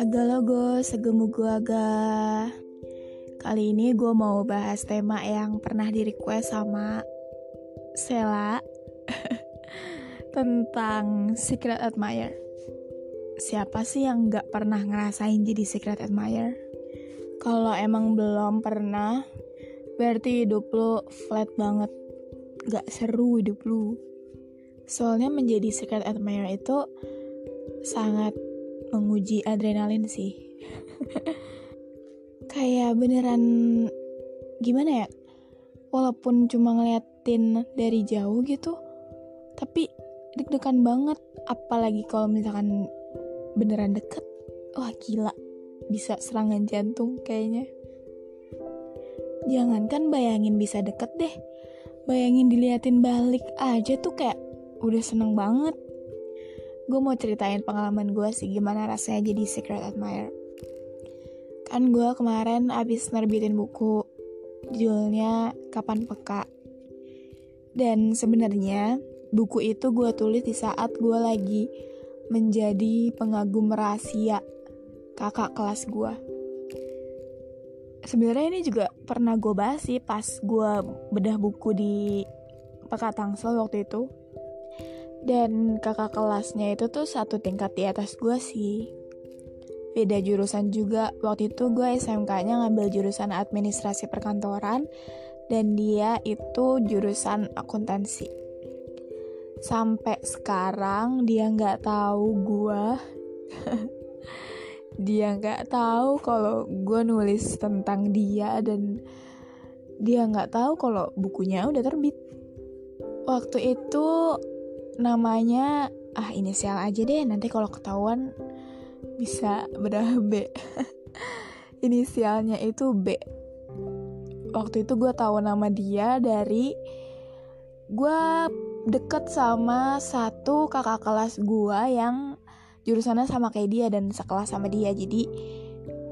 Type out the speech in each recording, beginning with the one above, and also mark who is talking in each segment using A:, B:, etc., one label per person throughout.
A: Hagalogo, segemu aga. Kali ini gue mau bahas tema yang pernah di request sama Sela tentang secret admirer. Siapa sih yang gak pernah ngerasain jadi secret admirer? Kalau emang belum pernah, berarti hidup lu flat banget. Gak seru hidup lu. Soalnya menjadi secret admirer itu sangat menguji adrenalin sih. Kayak beneran gimana ya? Walaupun cuma ngeliatin dari jauh gitu, tapi deg-degan banget. Apalagi kalau misalkan beneran deket. Wah gila, bisa serangan jantung kayaknya. Jangankan bayangin bisa deket deh, bayangin diliatin balik aja tuh kayak udah seneng banget gue mau ceritain pengalaman gue sih gimana rasanya jadi secret admirer. Kan gue kemarin abis nerbitin buku judulnya Kapan Peka. Dan sebenarnya buku itu gue tulis di saat gue lagi menjadi pengagum rahasia kakak kelas gue. Sebenarnya ini juga pernah gue bahas sih pas gue bedah buku di Peka Tangsel waktu itu dan kakak kelasnya itu tuh satu tingkat di atas gue sih. Beda jurusan juga, waktu itu gue SMK-nya ngambil jurusan administrasi perkantoran, dan dia itu jurusan akuntansi. Sampai sekarang dia nggak tahu gue, dia nggak tahu kalau gue nulis tentang dia dan dia nggak tahu kalau bukunya udah terbit. Waktu itu namanya ah inisial aja deh nanti kalau ketahuan bisa berapa B. Inisialnya itu B. Waktu itu gue tahu nama dia dari gue deket sama satu kakak kelas gue yang jurusannya sama kayak dia dan sekelas sama dia. Jadi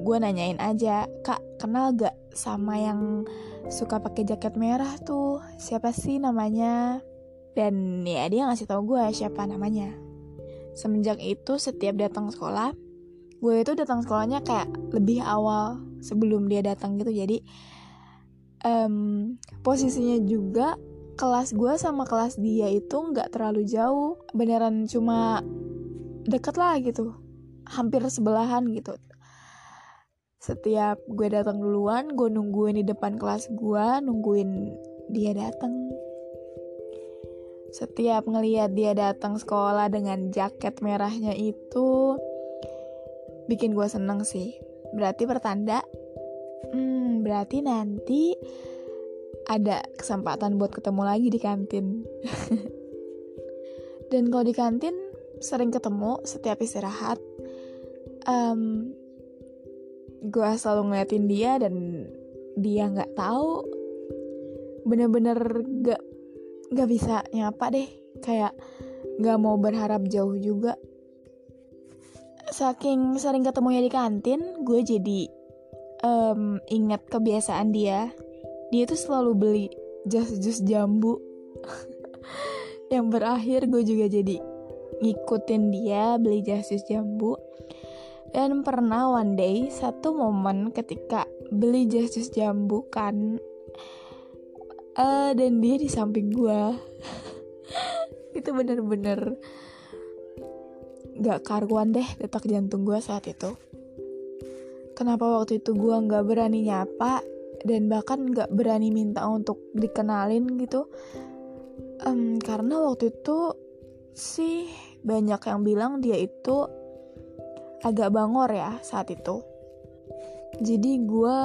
A: gue nanyain aja kak kenal gak sama yang suka pakai jaket merah tuh? Siapa sih namanya dan ya dia ngasih tau gue siapa namanya. Semenjak itu setiap datang sekolah, gue itu datang sekolahnya kayak lebih awal sebelum dia datang gitu. Jadi um, posisinya juga kelas gue sama kelas dia itu nggak terlalu jauh, beneran cuma deket lah gitu, hampir sebelahan gitu. Setiap gue datang duluan, gue nungguin di depan kelas gue, nungguin dia datang setiap ngeliat dia datang sekolah dengan jaket merahnya itu bikin gue seneng sih. Berarti pertanda, hmm, berarti nanti ada kesempatan buat ketemu lagi di kantin. Dan kalau di kantin sering ketemu setiap istirahat. Um, gue selalu ngeliatin dia dan dia nggak tahu bener-bener gak nggak bisa nyapa deh. Kayak nggak mau berharap jauh juga. Saking sering ketemunya di kantin gue jadi um, ingat kebiasaan dia. Dia tuh selalu beli jas jus jambu. Yang berakhir gue juga jadi ngikutin dia beli jas jus jambu. Dan pernah one day satu momen ketika beli jas jus jambu kan uh, dan dia di samping gue itu bener-bener gak karuan deh detak jantung gue saat itu. Kenapa waktu itu gue gak berani nyapa dan bahkan gak berani minta untuk dikenalin gitu? Um, karena waktu itu sih banyak yang bilang dia itu agak bangor ya saat itu. Jadi gue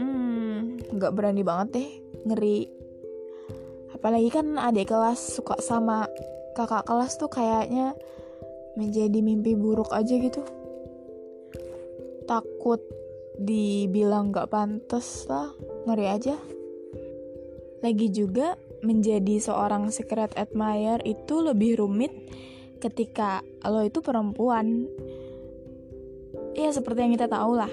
A: hmm, gak berani banget deh ngeri. Apalagi kan adik kelas suka sama kakak kelas tuh kayaknya menjadi mimpi buruk aja gitu. Takut dibilang gak pantas lah ngeri aja. Lagi juga menjadi seorang secret admirer itu lebih rumit ketika lo itu perempuan. Ya seperti yang kita tahu lah.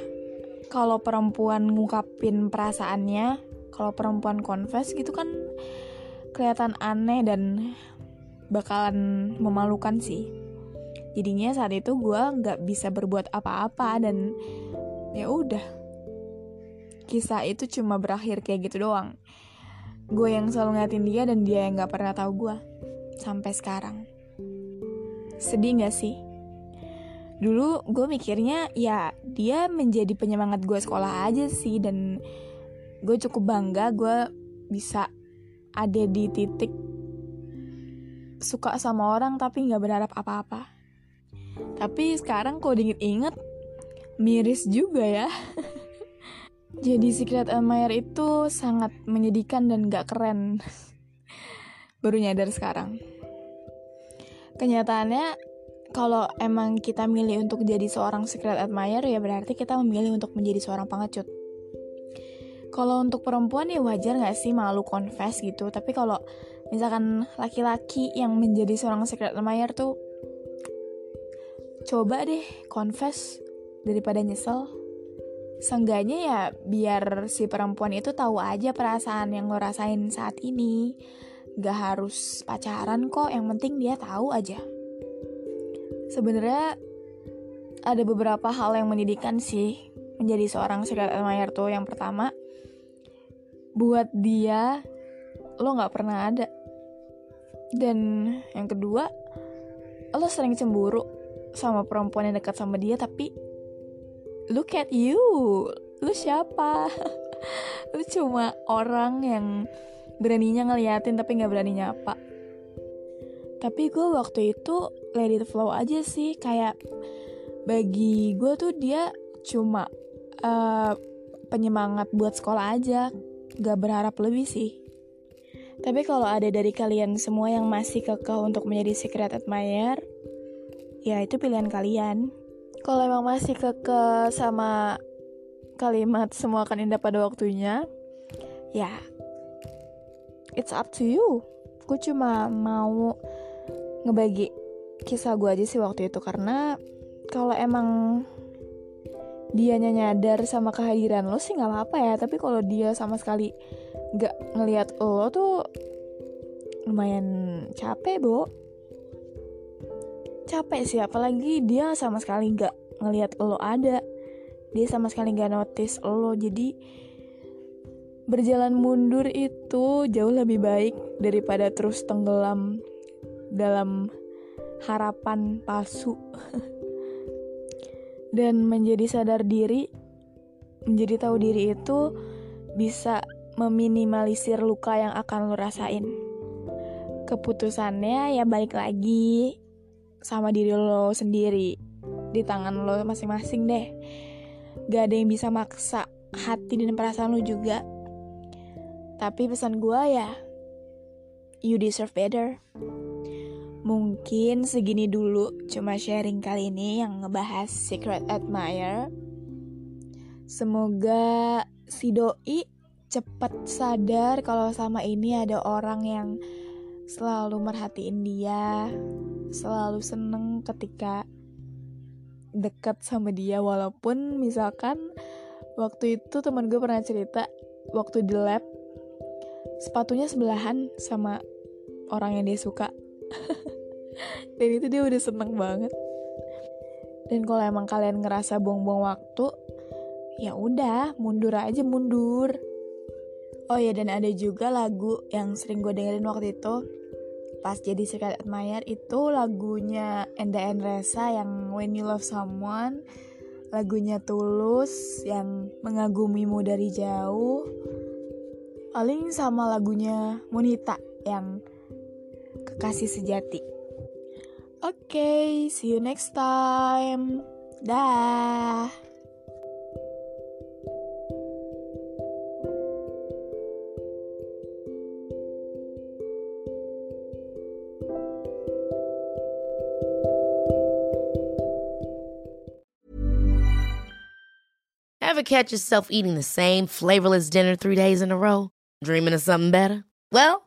A: Kalau perempuan ngungkapin perasaannya kalau perempuan confess gitu kan kelihatan aneh dan bakalan memalukan sih. Jadinya saat itu gue nggak bisa berbuat apa-apa dan ya udah. Kisah itu cuma berakhir kayak gitu doang. Gue yang selalu ngeliatin dia dan dia yang nggak pernah tahu gue sampai sekarang. Sedih nggak sih? Dulu gue mikirnya ya dia menjadi penyemangat gue sekolah aja sih dan gue cukup bangga gue bisa ada di titik suka sama orang tapi nggak berharap apa-apa. Tapi sekarang kok diinget-inget miris juga ya. Jadi secret admirer itu sangat menyedihkan dan gak keren. Baru nyadar sekarang. Kenyataannya kalau emang kita milih untuk jadi seorang secret admirer ya berarti kita memilih untuk menjadi seorang pengecut kalau untuk perempuan ya wajar gak sih malu confess gitu? Tapi kalau misalkan laki-laki yang menjadi seorang secret admirer tuh coba deh confess daripada nyesel. Seenggaknya ya biar si perempuan itu tahu aja perasaan yang lo rasain saat ini. Gak harus pacaran kok, yang penting dia tahu aja. Sebenarnya ada beberapa hal yang menyedihkan sih menjadi seorang secret admirer tuh. Yang pertama, buat dia lo gak pernah ada. Dan yang kedua, lo sering cemburu sama perempuan yang dekat sama dia tapi look at you lu siapa? Lu cuma orang yang beraninya ngeliatin tapi nggak berani nyapa. Tapi gue waktu itu let it flow aja sih kayak bagi gue tuh dia cuma uh, penyemangat buat sekolah aja gak berharap lebih sih. Tapi kalau ada dari kalian semua yang masih kekeh untuk menjadi secret admirer ya itu pilihan kalian. Kalau emang masih keke sama kalimat semua akan indah pada waktunya ya it's up to you. Gue cuma mau ngebagi kisah gue aja sih waktu itu karena kalau emang dia nyadar sama kehadiran lo sih nggak apa-apa ya. Tapi kalau dia sama sekali nggak ngelihat lo tuh lumayan capek bo. Capek sih apalagi dia sama sekali nggak ngelihat lo ada. Dia sama sekali nggak notice lo. Jadi berjalan mundur itu jauh lebih baik daripada terus tenggelam dalam harapan palsu dan menjadi sadar diri menjadi tahu diri itu bisa meminimalisir luka yang akan lo rasain. Keputusannya ya balik lagi sama diri lo sendiri di tangan lo masing-masing deh. Gak ada yang bisa maksa hati dan perasaan lo juga. Tapi pesan gue ya you deserve better mungkin segini dulu cuma sharing kali ini yang ngebahas secret admirer. Semoga si doi cepet sadar kalau sama ini ada orang yang selalu merhatiin dia selalu seneng ketika deket sama dia. Walaupun misalkan waktu itu teman gue pernah cerita waktu di lab sepatunya sebelahan sama orang yang dia suka dan itu dia udah seneng banget. Dan kalau emang kalian ngerasa buang-buang waktu ya udah mundur aja mundur. Oh ya dan ada juga lagu yang sering gue dengerin waktu itu. Pas jadi secret admirer itu lagunya Enda Resa yang When You Love Someone. Lagunya Tulus yang mengagumimu dari jauh. Paling sama lagunya Monita yang kekasih sejati okay, see you next time. Dah.
B: Ever catch yourself eating the same flavorless dinner three days in a row? Dreaming of something better? Well,